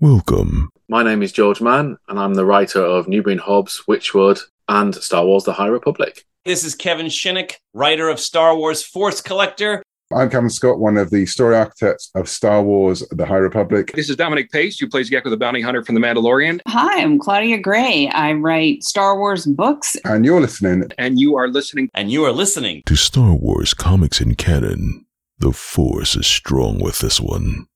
Welcome. My name is George Mann, and I'm the writer of Newbury Hobbes, Witchwood, and Star Wars The High Republic. This is Kevin Shinnick, writer of Star Wars Force Collector. I'm Kevin Scott, one of the story architects of Star Wars The High Republic. This is Dominic Pace, who plays Gekko the Bounty Hunter from The Mandalorian. Hi, I'm Claudia Gray. I write Star Wars books. And you're listening. And you are listening. And you are listening to Star Wars Comics in Canon. The Force is strong with this one.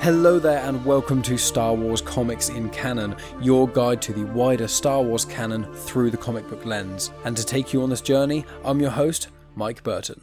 Hello there, and welcome to Star Wars Comics in Canon, your guide to the wider Star Wars canon through the comic book lens. And to take you on this journey, I'm your host, Mike Burton.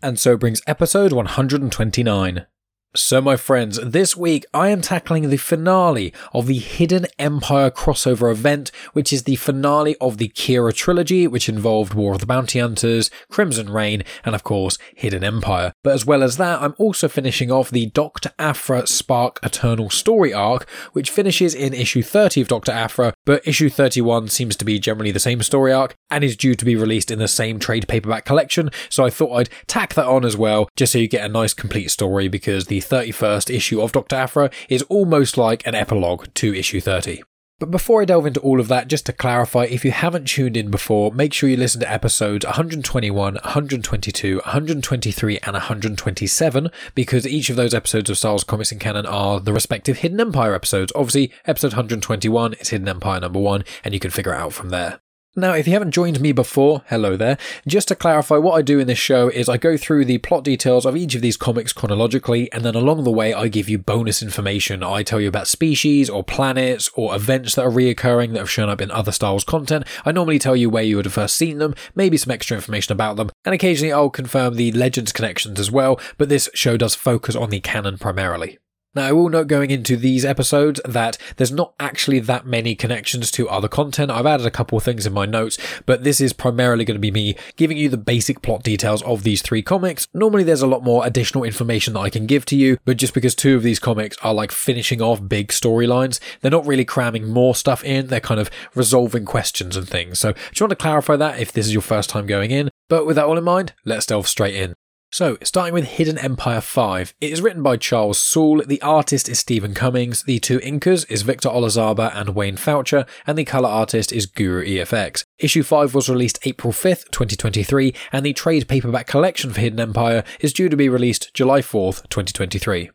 And so brings episode 129. So, my friends, this week I am tackling the finale of the Hidden Empire crossover event, which is the finale of the Qi'ra trilogy, which involved War of the Bounty Hunters, Crimson Reign, and of course, Hidden Empire. But as well as that, I'm also finishing off the Dr. Aphra Spark Eternal story arc, which finishes in issue 30 of Dr. Aphra, but issue 31 seems to be generally the same story arc and is due to be released in the same trade paperback collection, so I thought I'd tack that on as well, just so you get a nice complete story because the 31st issue of Dr. Aphra is almost like an epilogue to issue 30. But before I delve into all of that, just to clarify, if you haven't tuned in before, make sure you listen to episodes 121, 122, 123, and 127, because each of those episodes of Star Wars Comics in Canon are the respective Hidden Empire episodes. Obviously, episode 121 is Hidden Empire number one, and you can figure it out from there. Now, if you haven't joined me before, hello there. Just to clarify, what I do in this show is I go through the plot details of each of these comics chronologically, and then along the way, I give you bonus information. I tell you about species or planets or events that are reoccurring that have shown up in other Star Wars content. I normally tell you where you would have first seen them, maybe some extra information about them, and occasionally I'll confirm the Legends connections as well, but this show does focus on the canon primarily. Now, I will note going into these episodes that there's not actually that many connections to other content. I've added a couple of things in my notes, but this is primarily going to be me giving you the basic plot details of these three comics. Normally, there's a lot more additional information that I can give to you, but just because two of these comics are like finishing off big storylines, they're not really cramming more stuff in. They're kind of resolving questions and things. So, just want to clarify that if this is your first time going in. But with that all in mind, let's delve straight in. So, starting with Hidden Empire 5, it is written by Charles Soule, the artist is Steven Cummings, the two inkers is Victor Olazaba and Wayne Faucher, and the colour artist is Guru EFX. Issue 5 was released April 5th, 2023, and the trade paperback collection for Hidden Empire is due to be released July 4th, 2023.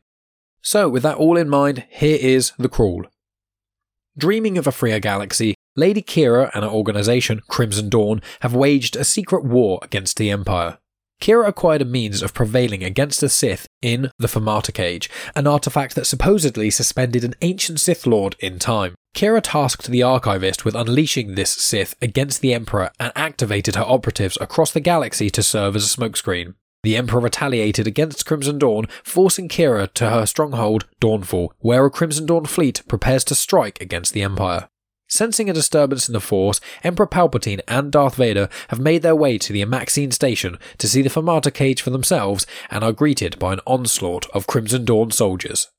So, with that all in mind, here is The Crawl. Dreaming of a freer galaxy, Lady Qi'ra and her organisation, Crimson Dawn, have waged a secret war against the Empire. Qi'ra acquired a means of prevailing against the Sith in the Fermata Cage, an artifact that supposedly suspended an ancient Sith Lord in time. Qi'ra tasked the archivist with unleashing this Sith against the Emperor and activated her operatives across the galaxy to serve as a smokescreen. The Emperor retaliated against Crimson Dawn, forcing Qi'ra to her stronghold, Dawnfall, where a Crimson Dawn fleet prepares to strike against the Empire. Sensing a disturbance in the Force, Emperor Palpatine and Darth Vader have made their way to the Amaxine station to see the Fermata cage for themselves and are greeted by an onslaught of Crimson Dawn soldiers.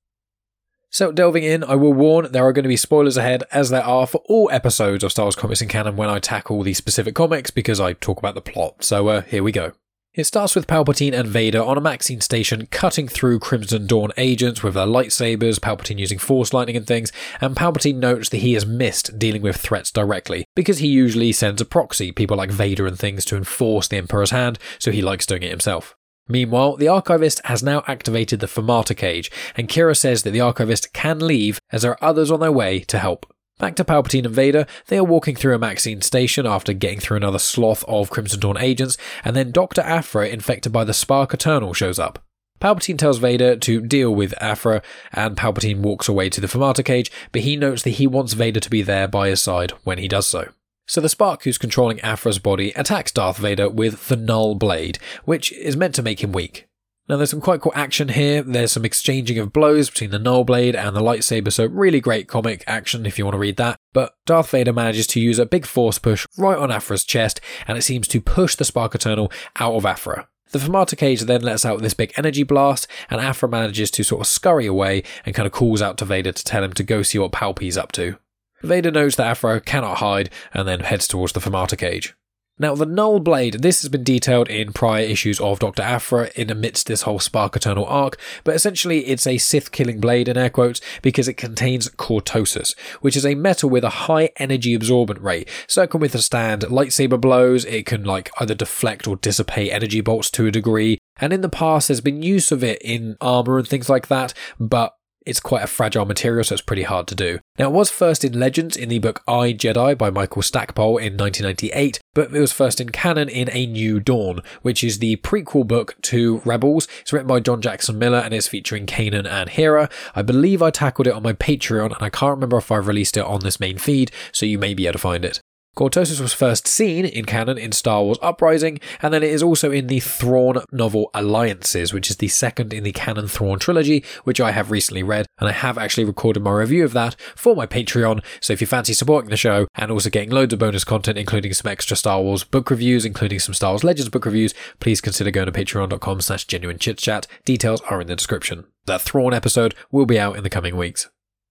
So, delving in, I will warn there are going to be spoilers ahead, as there are for all episodes of Star Wars Comics in Canon when I tackle the specific comics because I talk about the plot. So, uh, here we go. It starts with Palpatine and Vader on Amaxine station cutting through Crimson Dawn agents with their lightsabers, Palpatine using Force lightning and things, and Palpatine notes that he has missed dealing with threats directly, because he usually sends a proxy, people like Vader and things, to enforce the Emperor's hand, so he likes doing it himself. Meanwhile, the archivist has now activated the Fermata cage, and Qi'ra says that the archivist can leave as there are others on their way to help. Back to Palpatine and Vader, they are walking through Amaxine station after getting through another sloth of Crimson Dawn agents, and then Dr. Aphra, infected by the Spark Eternal, shows up. Palpatine tells Vader to deal with Aphra, and Palpatine walks away to the Fermata cage, but he notes that he wants Vader to be there by his side when he does so. So the Spark who's controlling Aphra's body attacks Darth Vader with the Null Blade, which is meant to make him weak. Now there's some quite cool action here. There's some exchanging of blows between the Null Blade and the lightsaber, so really great comic action if you want to read that. But Darth Vader manages to use a big force push right on Aphra's chest, and it seems to push the Spark Eternal out of Aphra. The Fermata cage then lets out this big energy blast, and Aphra manages to sort of scurry away and kind of calls out to Vader to tell him to go see what Palpy's up to. Vader knows that Aphra cannot hide and then heads towards the Fermata cage. Now, the Null Blade, this has been detailed in prior issues of Dr. Aphra in amidst this whole Spark Eternal arc, but essentially it's a Sith killing blade in air quotes because it contains cortosis, which is a metal with a high energy absorbent rate, so it can withstand lightsaber blows, it can like either deflect or dissipate energy bolts to a degree, and in the past there's been use of it in armor and things like that, but it's quite a fragile material, so it's pretty hard to do. Now, it was first in Legends in the book I, Jedi by Michael Stackpole in 1998, but it was first in canon in A New Dawn, which is the prequel book to Rebels. It's written by John Jackson Miller and is featuring Kanan and Hera. I believe I tackled it on my Patreon, and I can't remember if I've released it on this main feed, so you may be able to find it. Cortosis was first seen in canon in Star Wars Uprising, and then it is also in the Thrawn novel Alliances, which is the second in the canon Thrawn trilogy, which I have recently read, and I have actually recorded my review of that for my Patreon. So if you fancy supporting the show and also getting loads of bonus content, including some extra Star Wars book reviews, including some Star Wars Legends book reviews, please consider going to patreon.com slash genuine chit chat. Details are in the description. That Thrawn episode will be out in the coming weeks.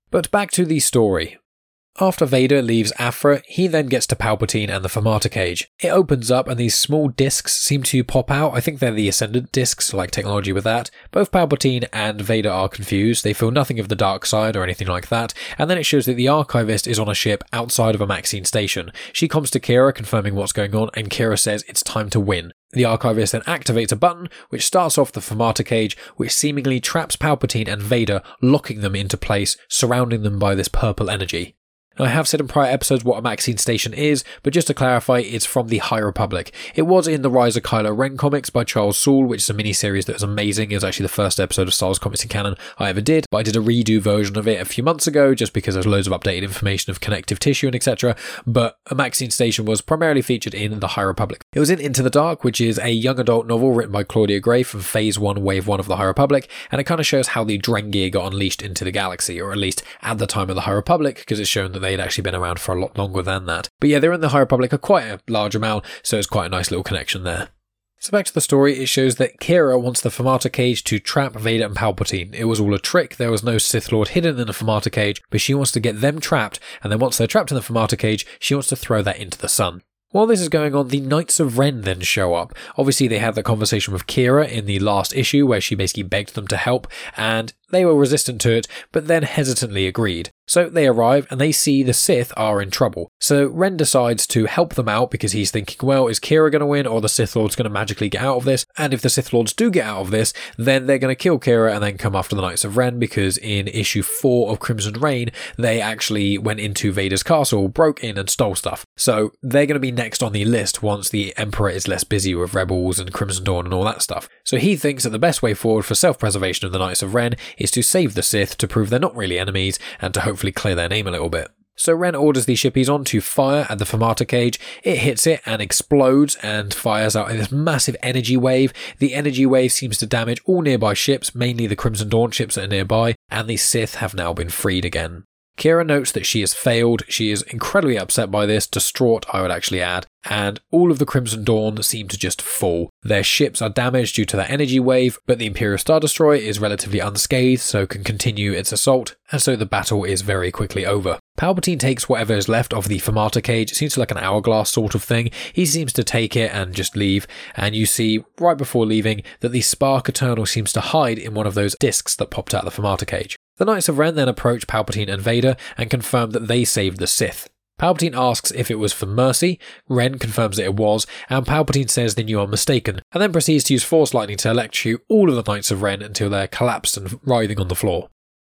But back to the story. After Vader leaves Aphra, he then gets to Palpatine and the Fermata cage. It opens up and these small discs seem to pop out. I think they're the Ascendant discs, like technology with that. Both Palpatine and Vader are confused. They feel nothing of the dark side or anything like that. And then it shows that the Archivist is on a ship outside of Amaxine station. She comes to Qi'ra confirming what's going on and Qi'ra says it's time to win. The Archivist then activates a button which starts off the Fermata cage, which seemingly traps Palpatine and Vader, locking them into place, surrounding them by this purple energy. I have said in prior episodes what Amaxine Station is, but just to clarify, it's from the High Republic. It was in the Rise of Kylo Ren comics by Charles Soule, which is a miniseries that was amazing. It was actually the first episode of Star Wars comics in canon I ever did, but I did a redo version of it a few months ago just because there's loads of updated information of connective tissue and etc. But Amaxine Station was primarily featured in the High Republic. It was in Into the Dark, which is a young adult novel written by Claudia Gray from Phase 1, Wave 1 of the High Republic, and it kind of shows how the Drengir got unleashed into the galaxy, or at least at the time of the High Republic, because it's shown that they had actually been around for a lot longer than that. But yeah, they're in the High Republic a quite a large amount, so it's quite a nice little connection there. So back to the story, it shows that Qi'ra wants the Fermata cage to trap Vader and Palpatine. It was all a trick, there was no Sith Lord hidden in the Fermata cage, but she wants to get them trapped, and then once they're trapped in the Fermata cage, she wants to throw that into the sun. While this is going on, the Knights of Ren then show up. Obviously, they had the conversation with Qi'ra in the last issue where she basically begged them to help, and they were resistant to it, but then hesitantly agreed. So they arrive and they see the Sith are in trouble. So Ren decides to help them out because he's thinking, well, is Qi'ra going to win or the Sith Lord's going to magically get out of this? And if the Sith Lords do get out of this, then they're going to kill Qi'ra and then come after the Knights of Ren because in issue 4 of Crimson Reign, they actually went into Vader's castle, broke in and stole stuff. So they're going to be next on the list once the Emperor is less busy with Rebels and Crimson Dawn and all that stuff. So he thinks that the best way forward for self-preservation of the Knights of Ren to save the Sith to prove they're not really enemies and to hopefully clear their name a little bit. So Ren orders these shippies on to fire at the Fermata cage. It hits it and explodes and fires out this massive energy wave. The energy wave seems to damage all nearby ships, mainly the Crimson Dawn ships that are nearby, and the Sith have now been freed again. Qi'ra notes that she has failed. She is incredibly upset by this, distraught, I would actually add, and all of the Crimson Dawn seem to just fall. Their ships are damaged due to that energy wave, but the Imperial Star Destroyer is relatively unscathed, so can continue its assault, and so the battle is very quickly over. Palpatine takes whatever is left of the Fermata cage. It seems like an hourglass sort of thing. He seems to take it and just leave. And you see, right before leaving, that the Spark Eternal seems to hide in one of those discs that popped out of the Fermata cage. The Knights of Ren then approach Palpatine and Vader and confirm that they saved the Sith. Palpatine asks if it was for mercy, Ren confirms that it was, and Palpatine says then you are mistaken, and then proceeds to use Force Lightning to electrocute all of the Knights of Ren until they're collapsed and writhing on the floor.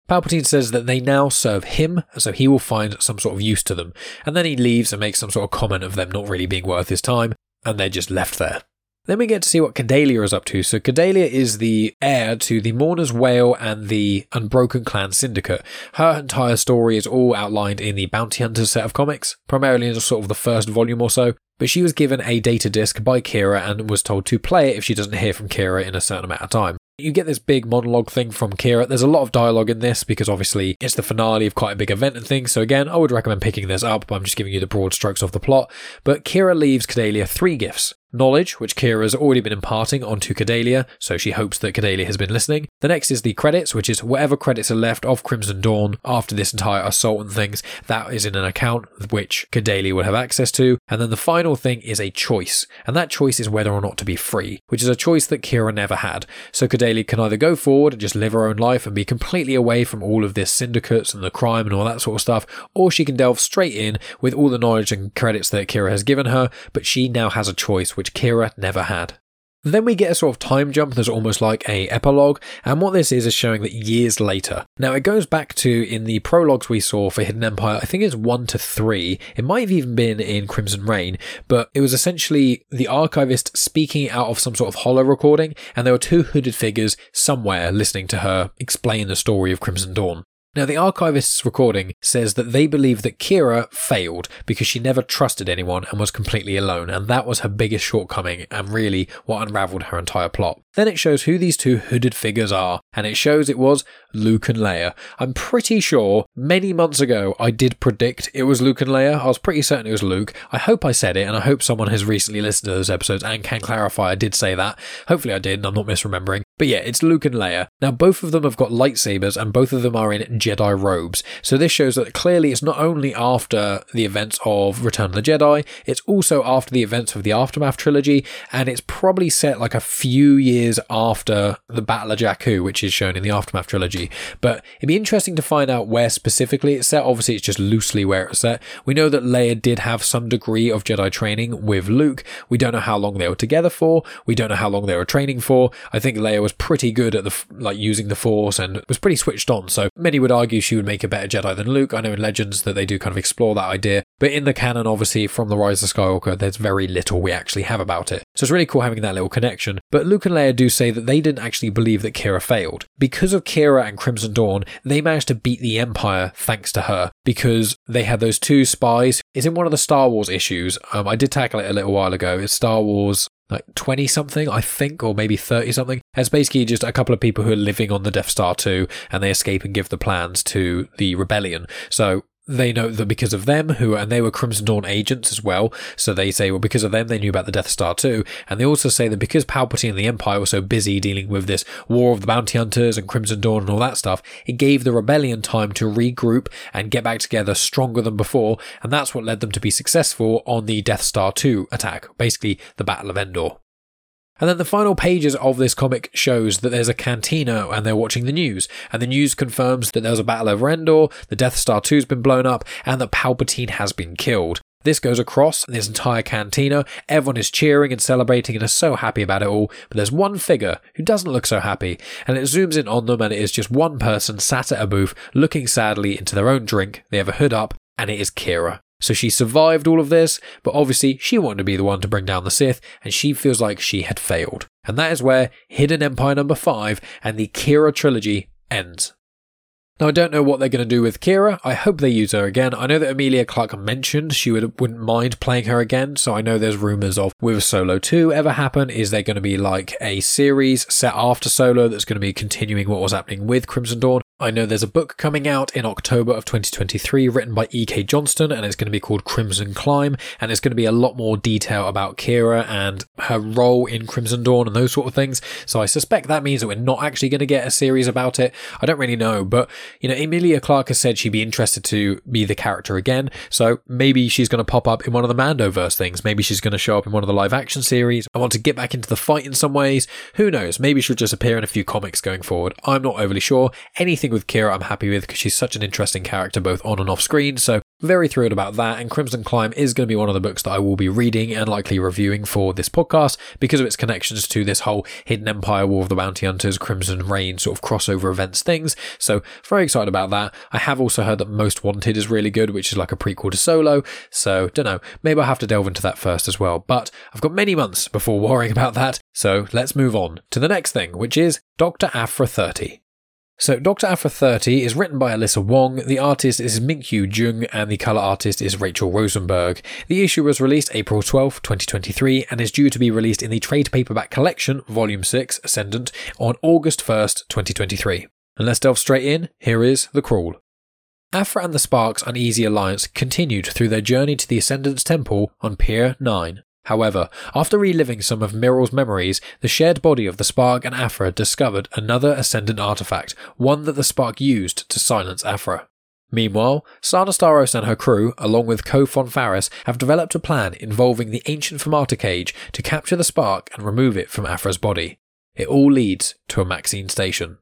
Palpatine says that they now serve him, so he will find some sort of use to them, and then he leaves and makes some sort of comment of them not really being worth his time, and they're just left there. Then we get to see what Cadelia is up to. So Cadelia is the heir to the Mourner's Wail and the Unbroken Clan Syndicate. Her entire story is all outlined in the Bounty Hunters set of comics, primarily in sort of the first volume or so. But she was given a data disc by Qi'ra and was told to play it if she doesn't hear from Qi'ra in a certain amount of time. You get this big monologue thing from Qi'ra. There's a lot of dialogue in this because obviously it's the finale of quite a big event and things. So again, I would recommend picking this up. But I'm just giving you the broad strokes of the plot. But Qi'ra leaves Cadelia three gifts. Knowledge, which Qi'ra has already been imparting onto Cadelia, so she hopes that Cadelia has been listening. The next is the credits, which is whatever credits are left of Crimson Dawn after this entire assault and things, that is in an account which Cadelia will have access to. And then the final thing is a choice, and that choice is whether or not to be free, which is a choice that Qi'ra never had. So Cadelia can either go forward and just live her own life and be completely away from all of this syndicates and the crime and all that sort of stuff, or she can delve straight in with all the knowledge and credits that Qi'ra has given her, but she now has a choice which Qi'ra never had. Then we get a sort of time jump that's almost like a epilogue, and what this is is showing that years later. Now it goes back to in the prologues we saw for Hidden Empire, I think it's one to three. It might have even been in Crimson Reign, but it was essentially the archivist speaking out of some sort of hollow recording, and there were two hooded figures somewhere listening to her explain the story of Crimson Dawn. Now, the archivist's recording says that they believe that Qi'ra failed because she never trusted anyone and was completely alone, and that was her biggest shortcoming and really what unraveled her entire plot. Then it shows who these two hooded figures are, and it shows it was Luke and Leia. I'm pretty sure many months ago I did predict it was Luke and Leia. I was pretty certain it was Luke. I hope I said it, and I hope someone has recently listened to those episodes and can clarify I did say that. Hopefully I did, and I'm not misremembering. But yeah, it's Luke and Leia. Now, both of them have got lightsabers, and both of them are in Jedi robes. So this shows that clearly it's not only after the events of Return of the Jedi, it's also after the events of the Aftermath trilogy, and it's probably set like a few years after the Battle of Jakku, which is shown in the Aftermath trilogy. But it'd be interesting to find out where specifically it's set. Obviously, it's just loosely where it's set. We know that Leia did have some degree of Jedi training with Luke. We don't know how long they were together for. We don't know how long they were training for. I think Leia was pretty good at the like using the Force and was pretty switched on. So many would argue she would make a better Jedi than Luke. I know in Legends that they do kind of explore that idea, but in the canon, obviously from the Rise of Skywalker, there's very little we actually have about it. So it's really cool having that little connection. But Luke and Leia do say that they didn't actually believe that Qi'ra failed because of Qi'ra and Crimson Dawn. They managed to beat the Empire thanks to her because they had those two spies. It's in one of the Star Wars issues. Um, I did tackle it a little while ago. It's Star Wars like 20 something, I think, or maybe 30 something. It's basically just a couple of people who are living on the Death Star 2 and they escape and give the plans to the rebellion. So they know that because of them, who and they were Crimson Dawn agents as well. So they say, well, because of them, they knew about the Death Star too. And they also say that because Palpatine and the Empire were so busy dealing with this War of the Bounty Hunters and Crimson Dawn and all that stuff, it gave the rebellion time to regroup and get back together stronger than before. And that's what led them to be successful on the Death Star 2 attack, basically the Battle of Endor. And then the final pages of this comic shows that there's a cantina and they're watching the news. And the news confirms that there's a battle over Endor, the Death Star 2's been blown up, and that Palpatine has been killed. This goes across this entire cantina. Everyone is cheering and celebrating and is so happy about it all. But there's one figure who doesn't look so happy, and it zooms in on them, and it is just one person sat at a booth looking sadly into their own drink. They have a hood up, and it is Qi'ra. So she survived all of this, but obviously she wanted to be the one to bring down the Sith, and she feels like she had failed. And that is where Hidden Empire number 5 and the Qi'ra trilogy ends. Now, I don't know what they're going to do with Qi'ra. I hope they use her again. I know that Emilia Clarke mentioned she would, wouldn't mind playing her again, so I know there's rumours of will Solo 2 ever happen? Is there going to be like a series set after Solo that's going to be continuing what was happening with Crimson Dawn? I know there's a book coming out in October of 2023 written by E.K. Johnston, and it's going to be called Crimson Climb, and it's going to be a lot more detail about Qi'ra and her role in Crimson Dawn and those sort of things. So I suspect that means that we're not actually going to get a series about it. I don't really know, but you know, Emilia Clarke has said she'd be interested to be the character again, so maybe she's going to pop up in one of the Mandoverse things. Maybe she's going to show up in one of the live action series. I want to get back into the fight in some ways. Who knows? Maybe she'll just appear in a few comics going forward. I'm not overly sure. Anything with Qi'ra, I'm happy with because she's such an interesting character both on and off screen. So very thrilled about that. And Crimson Climb is going to be one of the books that I will be reading and likely reviewing for this podcast because of its connections to this whole Hidden Empire, War of the Bounty Hunters, Crimson Reign sort of crossover events things. So very excited about that. I have also heard that Most Wanted is really good, which is like a prequel to Solo. So don't know. Maybe I'll have to delve into that first as well. But I've got many months before worrying about that. So let's move on to the next thing, which is Dr. Aphra 30. So, Dr. Aphra 30 is written by Alyssa Wong, the artist is Minkyu Jung, and the colour artist is Rachelle Rosenberg. The issue was released April 12, 2023, and is due to be released in the trade paperback collection, Volume 6, Ascendant, on August 1st, 2023. And let's delve straight in, here is The Crawl. Aphra and the Sparks' uneasy alliance continued through their journey to the Ascendant's Temple on Pier 9. However, after reliving some of Miral's memories, the shared body of the Spark and Aphra discovered another Ascendant artifact, one that the Spark used to silence Aphra. Meanwhile, Sana Starros and her crew, along with Kho Phon Farrus, have developed a plan involving the ancient Fermata cage to capture the Spark and remove it from Aphra's body. It all leads to Amaxine station.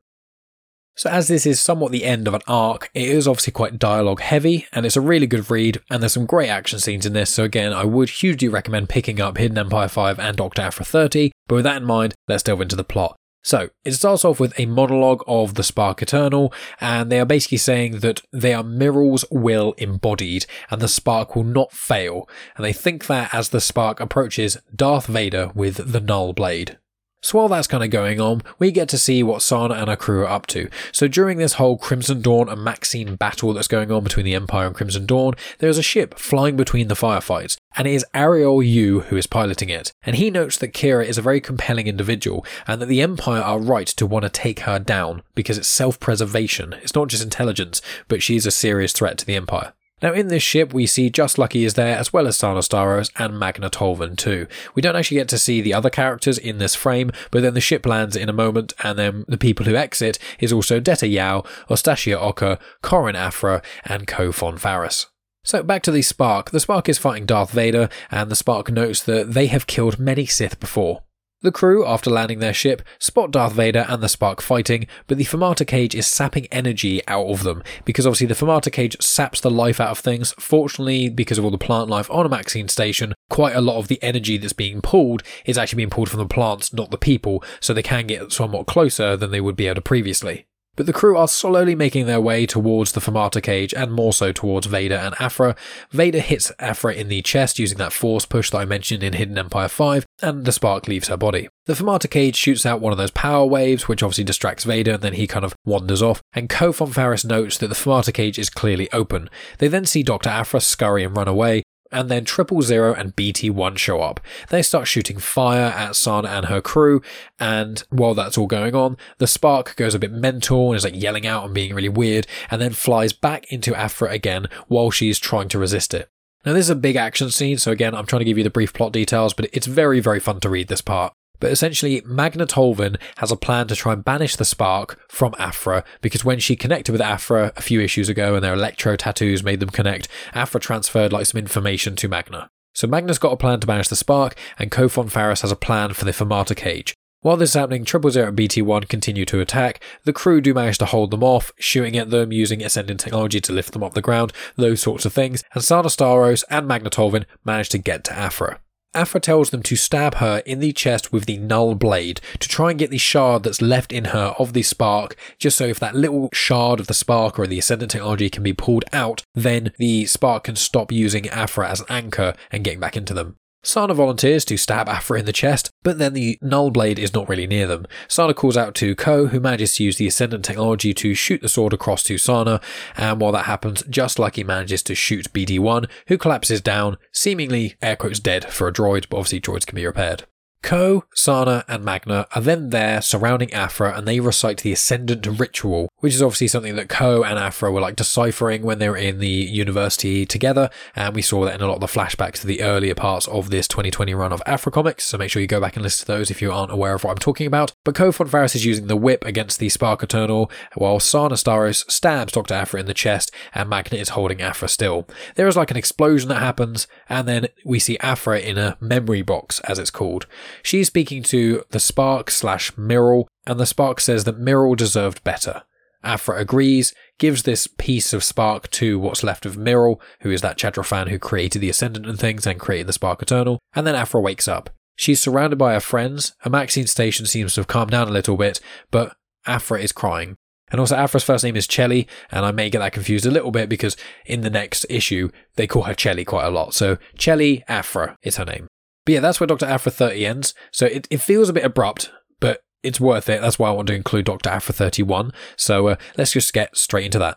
So, as this is somewhat the end of an arc, it is obviously quite dialogue heavy, and it's a really good read, and there's some great action scenes in this. So, again, I would hugely recommend picking up Hidden Empire 5 and Dr. Aphra 30. But with that in mind, let's delve into the plot. So, it starts off with a monologue of the Spark Eternal, and they are basically saying that they are Mirrel's will embodied, and the Spark will not fail. And they think that as the Spark approaches Darth Vader with the Null Blade. So while that's kind of going on, we get to see what Sana and her crew are up to. So during this whole Crimson Dawn and Maxine battle that's going on between the Empire and Crimson Dawn, there is a ship flying between the firefights, and it is Ariel Yu who is piloting it. And he notes that Qi'ra is a very compelling individual, and that the Empire are right to want to take her down, because it's self-preservation. It's not just intelligence, but she is a serious threat to the Empire. Now, in this ship, we see Just Lucky is there, as well as Sana Starros and Magna Tolvan too. We don't actually get to see the other characters in this frame, but then the ship lands in a moment, and then the people who exit is also Detta Yao, Ostasia Oka, Korin Aphra, and Kho Phon Farrus. So back to the Spark. The Spark is fighting Darth Vader, and the Spark notes that they have killed many Sith before. The crew, after landing their ship, spot Darth Vader and the Spark fighting, but the Fermata cage is sapping energy out of them, because obviously the Fermata cage saps the life out of things. Fortunately, because of all the plant life on Amaxine station, quite a lot of the energy that's being pulled is actually being pulled from the plants, not the people, so they can get somewhat closer than they would be able to previously. But the crew are slowly making their way towards the Fermata cage and more so towards Vader and Aphra. Vader hits Aphra in the chest using that force push that I mentioned in Hidden Empire 5, and the spark leaves her body. The Fermata cage shoots out one of those power waves, which obviously distracts Vader, and then he kind of wanders off. And Kho Phon notes that the Fermata cage is clearly open. They then see Dr. Aphra scurry and run away, and then Triple Zero and BT1 show up. They start shooting fire at Sana and her crew, and while that's all going on, the Spark goes a bit mental and is like yelling out and being really weird, and then flies back into Aphra again while she's trying to resist it. Now, this is a big action scene, so again, I'm trying to give you the brief plot details, but it's very, very fun to read this part. But essentially, Magna Tolvan has a plan to try and banish the spark from Aphra because when she connected with Aphra a few issues ago and their electro tattoos made them connect, Aphra transferred like some information to Magna. So Magna's got a plan to banish the spark, and Kho Phon Farrus has a plan for the Fermata cage. While this is happening, Triple Zero and BT1 continue to attack. The crew do manage to hold them off, shooting at them using Ascendant technology to lift them off the ground, those sorts of things, and Sana Starros and Magna Tolvan manage to get to Aphra. Aphra tells them to stab her in the chest with the null blade to try and get the shard that's left in her of the spark, just so if that little shard of the spark or the ascendant technology can be pulled out, then the spark can stop using Aphra as an anchor and getting back into them. Sana volunteers to stab Aphra in the chest, but then the null blade is not really near them. Sana calls out to Kho, who manages to use the Ascendant technology to shoot the sword across to Sana, and while that happens, just he manages to shoot BT1, who collapses down, seemingly air quotes dead for a droid, but obviously droids can be repaired. Kho, Sana, and Magna are then there surrounding Aphra and they recite the Ascendant Ritual, which is obviously something that Kho and Aphra were like deciphering when they were in the university together. And we saw that in a lot of the flashbacks to the earlier parts of this 2020 run of Aphra comics. So make sure you go back and listen to those if you aren't aware of what I'm talking about. But Kho Phon Farrus is using the whip against the Spark Eternal, while Sana Starros stabs Dr. Aphra in the chest and Magna is holding Aphra still. There is like an explosion that happens, and then we see Aphra in a memory box, as it's called. She's speaking to the Spark slash Miral, and the Spark says that Miral deserved better. Aphra agrees, gives this piece of Spark to what's left of Miral, who is that Chadrafan who created the Ascendant and things and created the Spark Eternal, and then Aphra wakes up. She's surrounded by her friends, Amaxine station seems to have calmed down a little bit, but Aphra is crying. And also, Aphra's first name is Chelli, and I may get that confused a little bit because in the next issue, they call her Chelli quite a lot. So, Chelli Aphra is her name. But yeah, that's where Dr. Aphra 30 ends. So it, it feels a bit abrupt, but it's worth it. That's why I want to include Dr. Aphra 31. So uh, let's just get straight into that.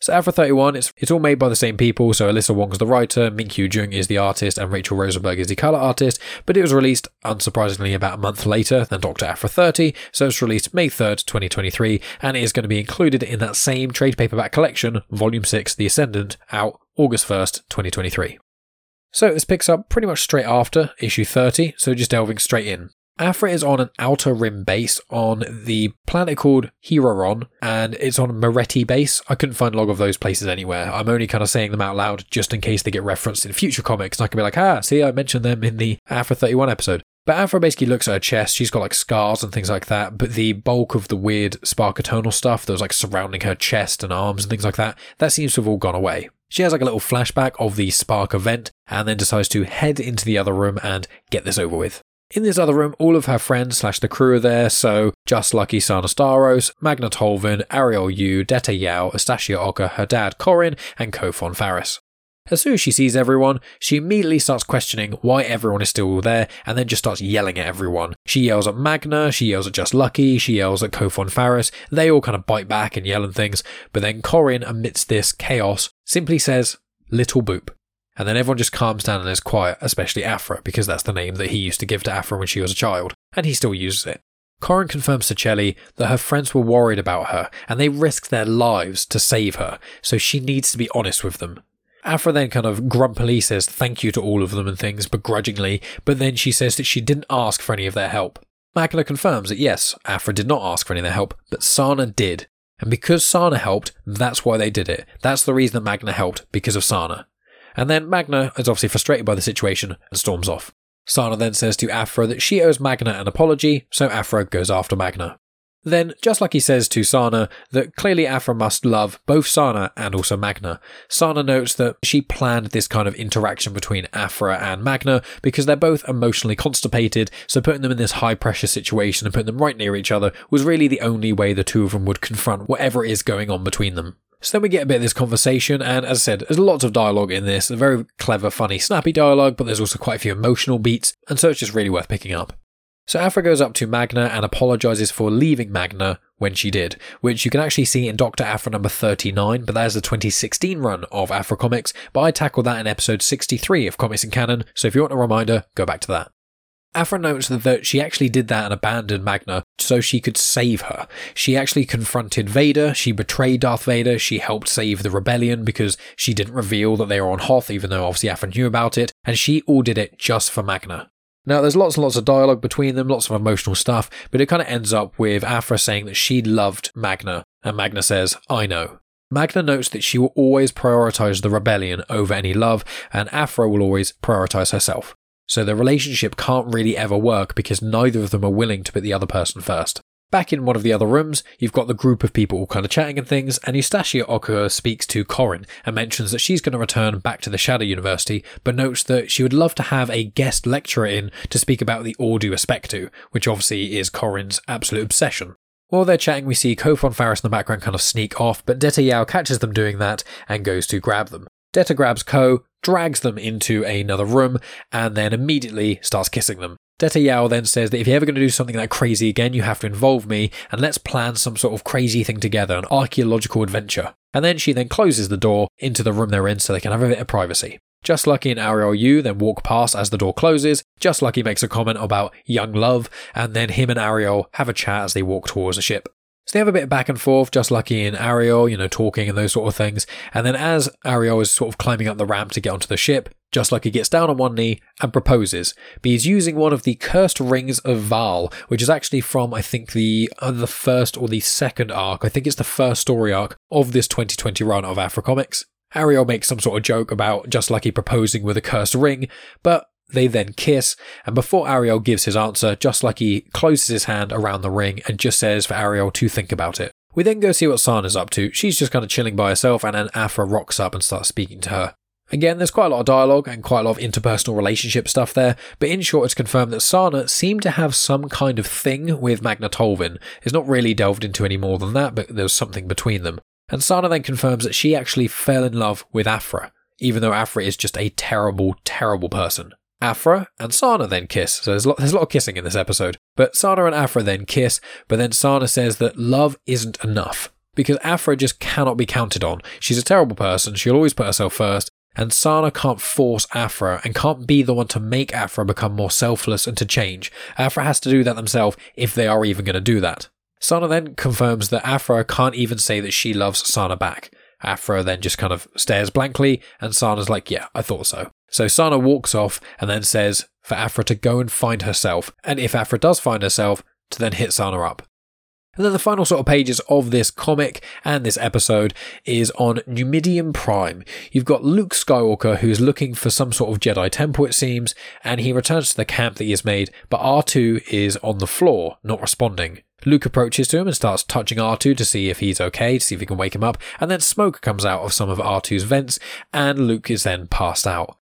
So Aphra 31, it's, it's all made by the same people. So Alyssa Wong's the writer, Minkyu Jung is the artist, and Rachelle Rosenberg is the color artist. But it was released, unsurprisingly, about a month later than Dr. Aphra 30. So it's released May 3rd, 2023, and it is going to be included in that same trade paperback collection, Volume 6, The Ascendant, out August 1st, 2023. So this picks up pretty much straight after issue 30, so just delving straight in. Aphra is on an outer rim base on the planet called Heroron, and it's on Moretti base. I couldn't find log of those places anywhere. I'm only kind of saying them out loud just in case they get referenced in future comics, and I can be like, ah, see, I mentioned them in the Aphra 31 episode. But Aphra basically looks at her chest. She's got like scars and things like that. But the bulk of the weird Spark Eternal stuff that was like surrounding her chest and arms and things like that, that seems to have all gone away. She has like a little flashback of the spark event and then decides to head into the other room and get this over with. In this other room, all of her friends slash the crew are there, so Just Lucky Sana Starros, Magna Tolvan, Ariel Yu, Deta Yao, Astasia Oka, her dad Korin, and Kho Phon Farrus. As soon as she sees everyone, she immediately starts questioning why everyone is still there and then just starts yelling at everyone. She yells at Magna, she yells at Just Lucky, she yells at Kho Phon Farrus. They all kind of bite back and yell and things, but then Korin, amidst this chaos, simply says, Little Boop. And then everyone just calms down and is quiet, especially Aphra, because that's the name that he used to give to Aphra when she was a child, and he still uses it. Korin confirms to Chelli that her friends were worried about her, and they risked their lives to save her, so she needs to be honest with them. Aphra then kind of grumpily says thank you to all of them and things, begrudgingly, but then she says that she didn't ask for any of their help. Magna confirms that yes, Aphra did not ask for any of their help, but Sana did. And because Sana helped, that's why they did it. That's the reason that Magna helped, because of Sana. And then Magna is obviously frustrated by the situation and storms off. Sana then says to Aphra that she owes Magna an apology, so Aphra goes after Magna. Then, just like he says to Sana, that clearly Aphra must love both Sana and also Magna. Sana notes that she planned this kind of interaction between Aphra and Magna because they're both emotionally constipated, so putting them in this high pressure situation and putting them right near each other was really the only way the two of them would confront whatever is going on between them. So then we get a bit of this conversation, and as I said, there's lots of dialogue in this, a very clever, funny, snappy dialogue, but there's also quite a few emotional beats, and so it's just really worth picking up. So Aphra goes up to Magna and apologizes for leaving Magna when she did, which you can actually see in Dr. Aphra number 39, but that is the 2016 run of Aphra Comics, but I tackled that in episode 63 of Comics and Canon, so if you want a reminder, go back to that. Aphra notes that she actually did that and abandoned Magna so she could save her. She actually confronted Vader, she betrayed Darth Vader, she helped save the rebellion because she didn't reveal that they were on Hoth, even though obviously Aphra knew about it, and she all did it just for Magna. Now, there's lots and lots of dialogue between them, lots of emotional stuff, but it kind of ends up with Aphra saying that she loved Magna, and Magna says, I know. Magna notes that she will always prioritize the rebellion over any love, and Aphra will always prioritize herself. So the relationship can't really ever work because neither of them are willing to put the other person first. Back in one of the other rooms, you've got the group of people all kind of chatting and things, and Eustacia Oka speaks to Korin and mentions that she's going to return back to the Shadow University, but notes that she would love to have a guest lecturer in to speak about the Ordo Aspectu, which obviously is Korin's absolute obsession. While they're chatting, we see Kho Phon Farrus in the background kind of sneak off, but Deta Yao catches them doing that and goes to grab them. Deta grabs Kho, drags them into another room, and then immediately starts kissing them. Deta Yao then says that if you're ever going to do something that crazy again, you have to involve me, and let's plan some sort of crazy thing together, an archaeological adventure. And then she then closes the door into the room they're in so they can have a bit of privacy. Just Lucky and Ariel Yu then walk past as the door closes. Just Lucky makes a comment about young love, and then him and Ariel have a chat as they walk towards the ship. So they have a bit of back and forth, just like in Ariel, you know, talking and those sort of things. And then as Ariel is sort of climbing up the ramp to get onto the ship, just he gets down on one knee and proposes. But he's using one of the cursed rings of Val, which is actually from, I think, the uh, the first or the second arc. I think it's the first story arc of this 2020 run of Aphra Comics. Ariel makes some sort of joke about just he proposing with a cursed ring, but they then kiss, and before Ariel gives his answer, just like he closes his hand around the ring and just says for Ariel to think about it. We then go see what Sana's up to. She's just kind of chilling by herself, and then Aphra rocks up and starts speaking to her. Again, there's quite a lot of dialogue and quite a lot of interpersonal relationship stuff there, but in short, it's confirmed that Sana seemed to have some kind of thing with Magna Tolvan. It's not really delved into any more than that, but there's something between them. And Sana then confirms that she actually fell in love with Aphra, even though Aphra is just a terrible, terrible person. Aphra and Sana then kiss. So there's a, lot, there's a lot of kissing in this episode. But Sana and Aphra then kiss, but then Sana says that love isn't enough. Because Aphra just cannot be counted on. She's a terrible person, she'll always put herself first, and Sana can't force Aphra and can't be the one to make Aphra become more selfless and to change. Aphra has to do that themselves if they are even going to do that. Sana then confirms that Aphra can't even say that she loves Sana back. Aphra then just kind of stares blankly, and Sana's like, Yeah, I thought so. So Sana walks off and then says for Aphra to go and find herself, and if Aphra does find herself, to then hit Sana up. And then the final sort of pages of this comic and this episode is on Numidian Prime. You've got Luke Skywalker who's looking for some sort of Jedi temple, it seems, and he returns to the camp that he has made, but R2 is on the floor, not responding. Luke approaches to him and starts touching R2 to see if he's okay, to see if he can wake him up, and then smoke comes out of some of R2's vents, and Luke is then passed out.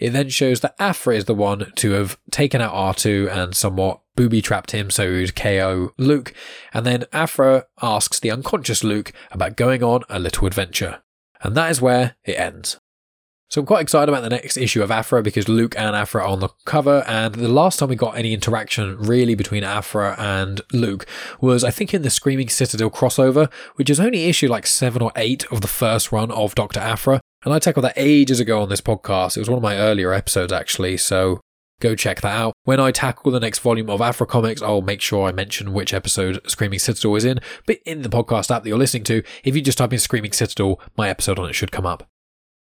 It then shows that Aphra is the one to have taken out R2 and somewhat booby trapped him so he would KO Luke, and then Aphra asks the unconscious Luke about going on a little adventure. And that is where it ends. So I'm quite excited about the next issue of Aphra because Luke and Aphra are on the cover, and the last time we got any interaction really between Aphra and Luke was I think in the Screaming Citadel crossover, which is only issue like seven or eight of the first run of Doctor Aphra. And I tackled that ages ago on this podcast. It was one of my earlier episodes actually, so go check that out. When I tackle the next volume of Aphra Comics, I'll make sure I mention which episode Screaming Citadel is in. But in the podcast app that you're listening to, if you just type in Screaming Citadel, my episode on it should come up.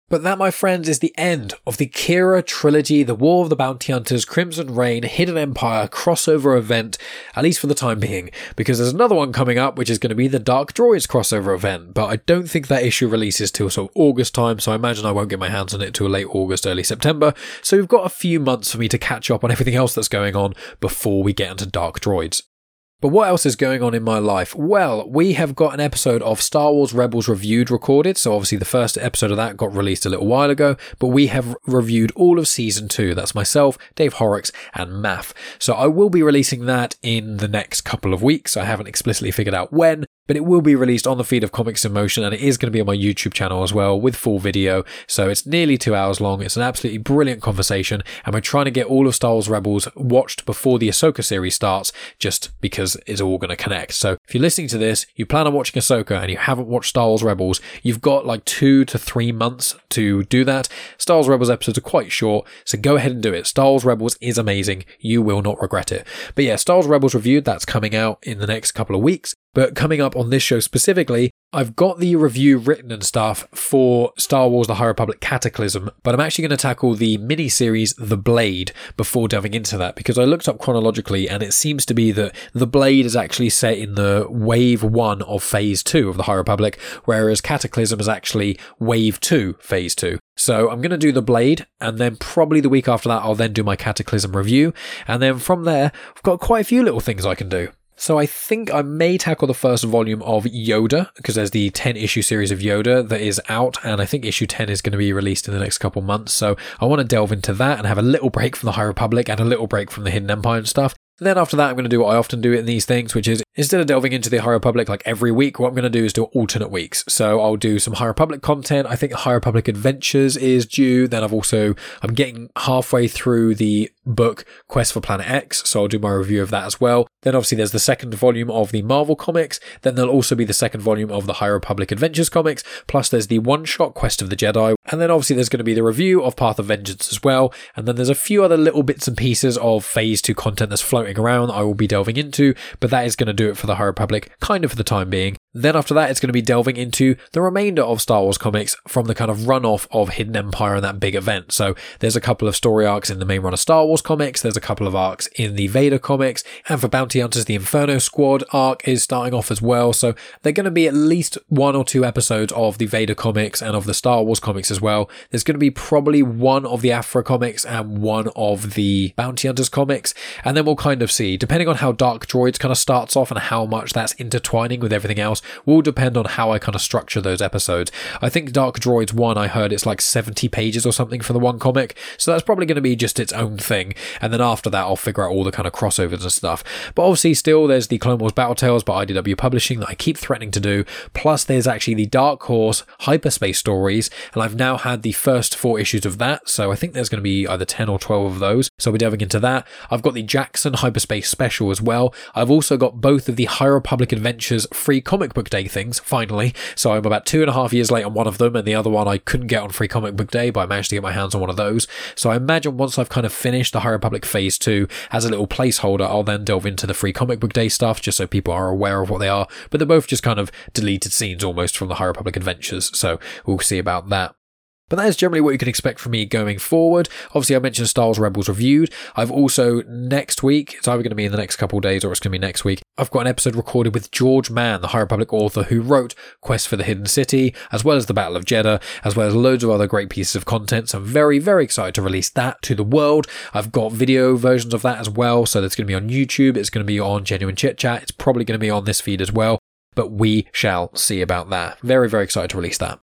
But that, my friends, is the end of the Qi'ra trilogy, the War of the Bounty Hunters, Crimson Reign, Hidden Empire crossover event, at least for the time being, because there's another one coming up, which is going to be the Dark Droids crossover event, but I don't think that issue releases till sort of August time, so I imagine I won't get my hands on it till late August, early September, so we've got a few months for me to catch up on everything else that's going on before we get into Dark Droids. But what else is going on in my life? Well, we have got an episode of Star Wars Rebels Reviewed recorded. So obviously the first episode of that got released a little while ago, but we have reviewed all of season two. That's myself, Dave Horrocks, and Math. So I will be releasing that in the next couple of weeks. I haven't explicitly figured out when, but it will be released on the feed of Comics in Motion and it is going to be on my YouTube channel as well with full video. So it's nearly two hours long. It's an absolutely brilliant conversation and we're trying to get all of Star Wars Rebels watched before the Ahsoka series starts just because it's all going to connect. So if you're listening to this, you plan on watching Ahsoka and you haven't watched Star Wars Rebels, you've got like two to three months to do that. Star Wars Rebels episodes are quite short, so go ahead and do it. Star Wars Rebels is amazing. You will not regret it. But yeah, Star Wars Rebels reviewed, that's coming out in the next couple of weeks. But coming up on this show specifically, I've got the review written and stuff for Star Wars The High Republic Cataclysm, but I'm actually going to tackle the mini series The Blade before delving into that because I looked up chronologically and it seems to be that The Blade is actually set in the wave one of phase two of The High Republic, whereas Cataclysm is actually wave two, phase two. So I'm going to do The Blade and then probably the week after that I'll then do my Cataclysm review. And then from there, I've got quite a few little things I can do. So I think I may tackle the first volume of Yoda because there's the 10 issue series of Yoda that is out and I think issue 10 is going to be released in the next couple months. So I want to delve into that and have a little break from the High Republic and a little break from the Hidden Empire and stuff. And Then after that, I'm going to do what I often do in these things, which is instead of delving into the High Republic like every week, what I'm going to do is do alternate weeks. So I'll do some High Republic content. I think High Republic Adventures is due. Then I've also, I'm getting halfway through the book Quest for Planet X. So I'll do my review of that as well. Then obviously there's the second volume of the Marvel comics. Then there'll also be the second volume of the High Republic Adventures comics. Plus there's the one shot Quest of the Jedi. And then obviously there's going to be the review of Path of Vengeance as well. And then there's a few other little bits and pieces of phase two content that's floating around I will be delving into, but that is going to do it for the High Republic, kind of for the time being. Then after that, it's going to be delving into the remainder of Star Wars comics from the kind of runoff of Hidden Empire and that big event. So there's a couple of story arcs in the main run of Star Wars comics. There's a couple of arcs in the Vader comics. And for Bounty Hunters, the Inferno Squad arc is starting off as well. So they're going to be at least one or two episodes of the Vader comics and of the Star Wars comics as well. There's going to be probably one of the Aphra comics and one of the Bounty Hunters comics. And then we'll kind of see, depending on how Dark Droids kind of starts off and how much that's intertwining with everything else, will depend on how I kind of structure those episodes. I think Dark Droids 1, I heard it's like 70 pages or something for the one comic, so that's probably going to be just its own thing. And then after that, I'll figure out all the kind of crossovers and stuff. But obviously, still, there's the Clone Wars Battle Tales by IDW Publishing that I keep threatening to do. Plus, there's actually the Dark Horse Hyperspace Stories, and I've now had the first four issues of that, so I think there's going to be either 10 or 12 of those. So I'll be delving into that. I've got the Jackson Hyperspace Special as well. I've also got both of the High Republic Adventures free comic book day things, finally. So I'm about two and a half years late on one of them, and the other one I couldn't get on free comic book day, but I managed to get my hands on one of those. So I imagine once I've kind of finished the High Republic Phase 2 as a little placeholder, I'll then delve into the free comic book day stuff just so people are aware of what they are. But they're both just kind of deleted scenes almost from the High Republic Adventures, so we'll see about that. But that is generally what you can expect from me going forward. Obviously, I mentioned Star Wars Rebels reviewed. I've also next week, it's either going to be in the next couple days or it's going to be next week. I've got an episode recorded with George Mann, the High Republic author who wrote Quest for the Hidden City, as well as the Battle of Jedha, as well as loads of other great pieces of content. So I'm very, very excited to release that to the world. I've got video versions of that as well. So that's going to be on YouTube. It's going to be on Genuine Chit Chat. It's probably going to be on this feed as well. But we shall see about that. Very, very excited to release that.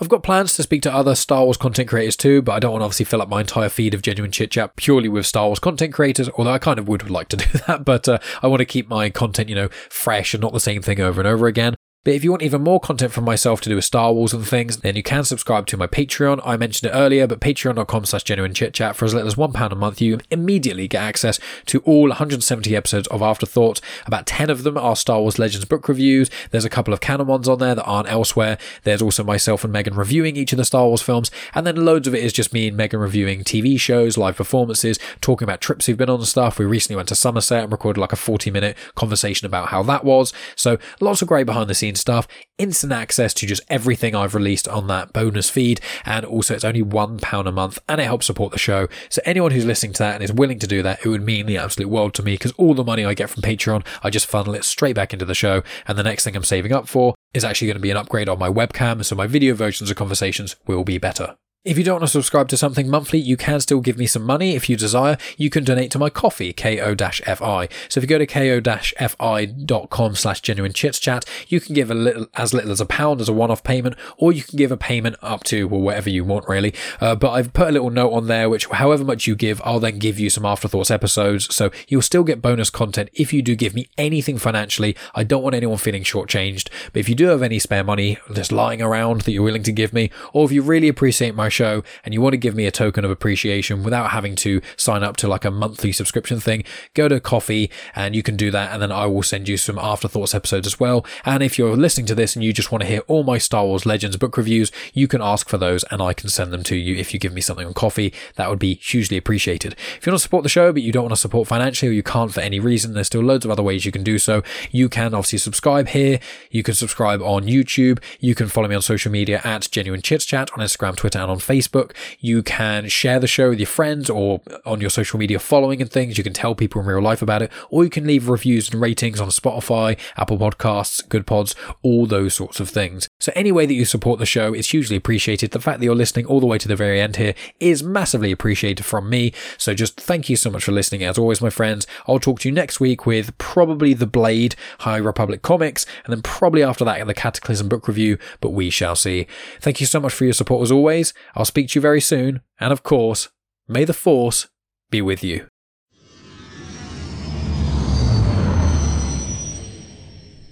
I've got plans to speak to other Star Wars content creators too, but I don't want to obviously fill up my entire feed of genuine chit chat purely with Star Wars content creators, although I kind of would like to do that, but uh, I want to keep my content, you know, fresh and not the same thing over and over again. But if you want even more content from myself to do with Star Wars and things, then you can subscribe to my Patreon. I mentioned it earlier, but patreon.com slash genuine chit chat for as little as £1 a month, you immediately get access to all 170 episodes of Afterthoughts. About 10 of them are Star Wars Legends book reviews. There's a couple of canon ones on there that aren't elsewhere. There's also myself and Megan reviewing each of the Star Wars films. And then loads of it is just me and Megan reviewing TV shows, live performances, talking about trips we've been on and stuff. We recently went to Somerset and recorded like a 40 minute conversation about how that was. So lots of great behind the scenes stuff instant access to just everything I've released on that bonus feed. And also, it's only £1 a month and it helps support the show. So, anyone who's listening to that and is willing to do that, it would mean the absolute world to me because all the money I get from Patreon, I just funnel it straight back into the show. And the next thing I'm saving up for is actually going to be an upgrade on my webcam. So, my video versions of conversations will be better. If you don't want to subscribe to something monthly, you can still give me some money if you desire. You can donate to my Ko-fi, ko-fi. So if you go to ko-fi.com slash genuine chits chat, you can give a little, as little as a pound as a one-off payment, or you can give a payment up to, well, whatever you want really. Uh, but I've put a little note on there, which however much you give, I'll then give you some afterthoughts episodes. So you'll still get bonus content if you do give me anything financially. I don't want anyone feeling shortchanged. But if you do have any spare money just lying around that you're willing to give me, or if you really appreciate my show and you want to give me a token of appreciation without having to sign up to like a monthly subscription thing, go to Ko-fi and you can do that. And then I will send you some afterthoughts episodes as well. And if you're listening to this and you just want to hear all my Star Wars Legends book reviews, you can ask for those and I can send them to you if you give me something on Ko-fi. That would be hugely appreciated. If you want to support the show, but you don't want to support financially or you can't for any reason, there's still loads of other ways you can do so. You can obviously subscribe here. You can subscribe on YouTube. You can follow me on social media at Genuine Chits Chat on Instagram, Twitter, and on Facebook. You can share the show with your friends or on your social media following and things. You can tell people in real life about it, or you can leave reviews and ratings on Spotify, Apple Podcasts, Good Pods, all those sorts of things. So any way that you support the show is hugely appreciated. The fact that you're listening all the way to the very end here is massively appreciated from me. So just thank you so much for listening. As always, my friends, I'll talk to you next week with probably The Blade, High Republic Comics, and then probably after that the Cataclysm book review, but we shall see. Thank you so much for your support as always. I'll speak to you very soon. And of course, may the Force be with you.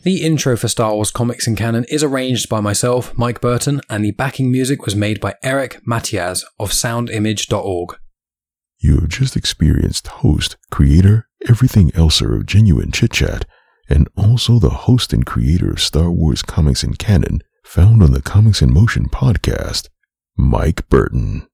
The intro for Star Wars Comics and Canon is arranged by myself, Mike Burton, and the backing music was made by Eric Matyas of soundimage.org. You have just experienced host, creator, everything elser of Genuine Chit Chat, and also the host and creator of Star Wars Comics and Canon, found on the Comics in Motion podcast, Mike Burton.